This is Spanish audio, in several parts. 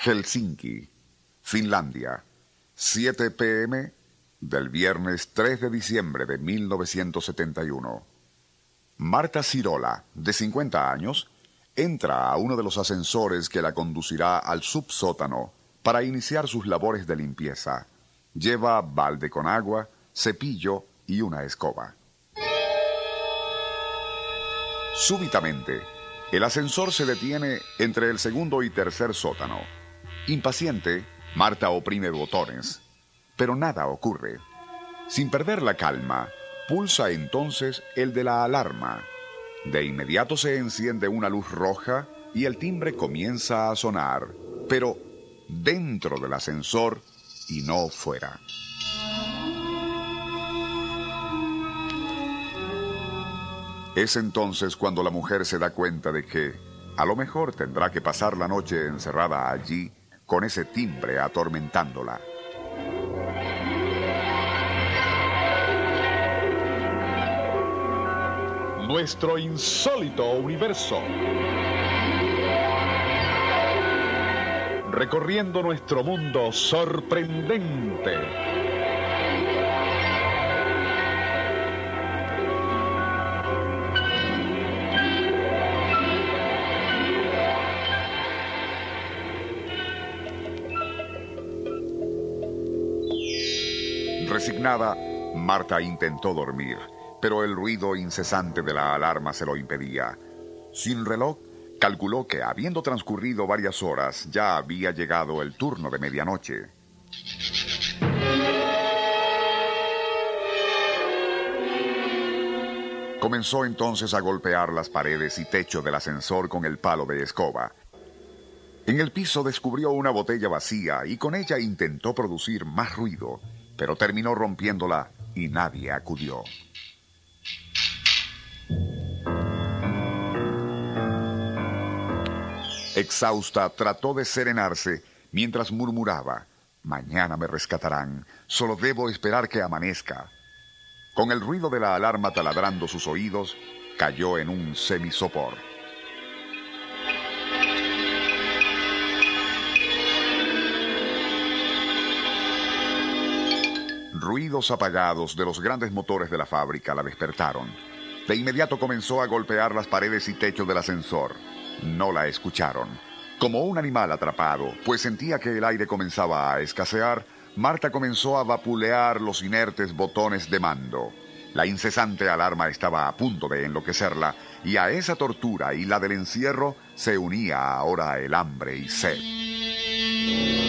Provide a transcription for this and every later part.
Helsinki, Finlandia, 7 pm del viernes 3 de diciembre de 1971. Marta Cirola, de 50 años, entra a uno de los ascensores que la conducirá al subsótano para iniciar sus labores de limpieza. Lleva balde con agua, cepillo y una escoba. Súbitamente, el ascensor se detiene entre el segundo y tercer sótano. Impaciente, Marta oprime botones, pero nada ocurre. Sin perder la calma, pulsa entonces el de la alarma. De inmediato se enciende una luz roja y el timbre comienza a sonar, pero dentro del ascensor y no fuera. Es entonces cuando la mujer se da cuenta de que a lo mejor tendrá que pasar la noche encerrada allí con ese timbre atormentándola. nuestro insólito universo. Recorriendo nuestro mundo sorprendente. Resignada, Marta intentó dormir pero el ruido incesante de la alarma se lo impedía. Sin reloj, calculó que, habiendo transcurrido varias horas, ya había llegado el turno de medianoche. Comenzó entonces a golpear las paredes y techo del ascensor con el palo de escoba. En el piso descubrió una botella vacía y con ella intentó producir más ruido, pero terminó rompiéndola y nadie acudió. Exhausta, trató de serenarse mientras murmuraba, Mañana me rescatarán, solo debo esperar que amanezca. Con el ruido de la alarma taladrando sus oídos, cayó en un semisopor. Apagados de los grandes motores de la fábrica la despertaron. De inmediato comenzó a golpear las paredes y techo del ascensor. No la escucharon. Como un animal atrapado, pues sentía que el aire comenzaba a escasear, Marta comenzó a vapulear los inertes botones de mando. La incesante alarma estaba a punto de enloquecerla, y a esa tortura y la del encierro se unía ahora el hambre y sed.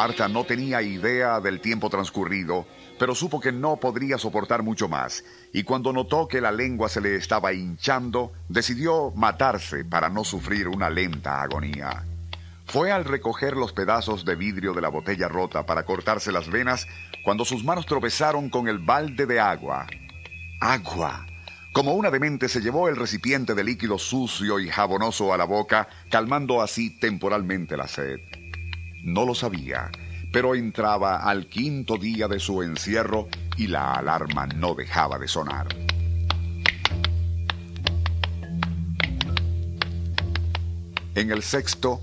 Marta no tenía idea del tiempo transcurrido, pero supo que no podría soportar mucho más, y cuando notó que la lengua se le estaba hinchando, decidió matarse para no sufrir una lenta agonía. Fue al recoger los pedazos de vidrio de la botella rota para cortarse las venas cuando sus manos tropezaron con el balde de agua. ¡Agua! Como una demente se llevó el recipiente de líquido sucio y jabonoso a la boca, calmando así temporalmente la sed. No lo sabía, pero entraba al quinto día de su encierro y la alarma no dejaba de sonar. En el sexto,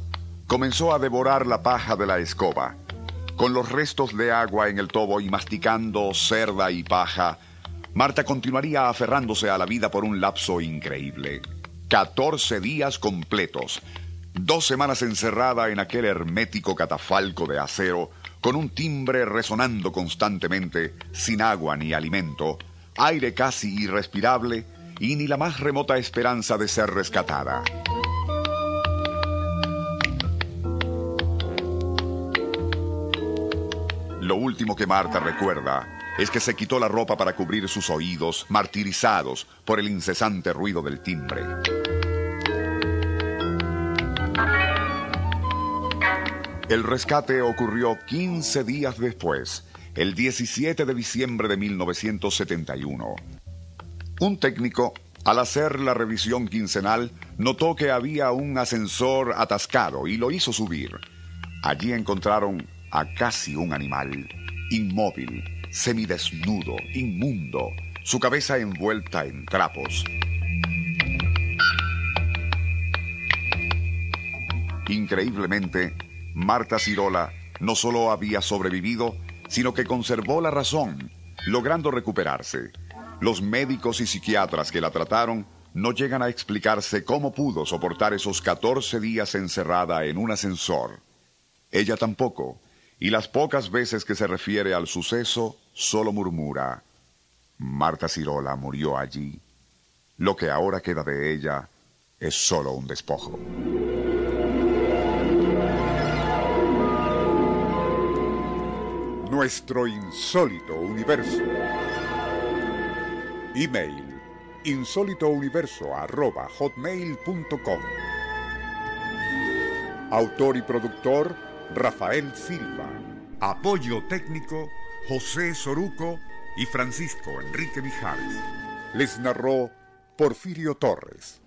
comenzó a devorar la paja de la escoba. Con los restos de agua en el tobo y masticando cerda y paja, Marta continuaría aferrándose a la vida por un lapso increíble. Catorce días completos, Dos semanas encerrada en aquel hermético catafalco de acero, con un timbre resonando constantemente, sin agua ni alimento, aire casi irrespirable y ni la más remota esperanza de ser rescatada. Lo último que Marta recuerda es que se quitó la ropa para cubrir sus oídos, martirizados por el incesante ruido del timbre. El rescate ocurrió 15 días después, el 17 de diciembre de 1971. Un técnico, al hacer la revisión quincenal, notó que había un ascensor atascado y lo hizo subir. Allí encontraron a casi un animal, inmóvil, semidesnudo, inmundo, su cabeza envuelta en trapos. Increíblemente, Marta Cirola no solo había sobrevivido, sino que conservó la razón, logrando recuperarse. Los médicos y psiquiatras que la trataron no llegan a explicarse cómo pudo soportar esos 14 días encerrada en un ascensor. Ella tampoco, y las pocas veces que se refiere al suceso, solo murmura, Marta Cirola murió allí. Lo que ahora queda de ella es solo un despojo. Nuestro insólito universo. Email insólitouniverso.hotmail.com Autor y productor Rafael Silva. Apoyo técnico José Soruco y Francisco Enrique Mijares. Les narró Porfirio Torres.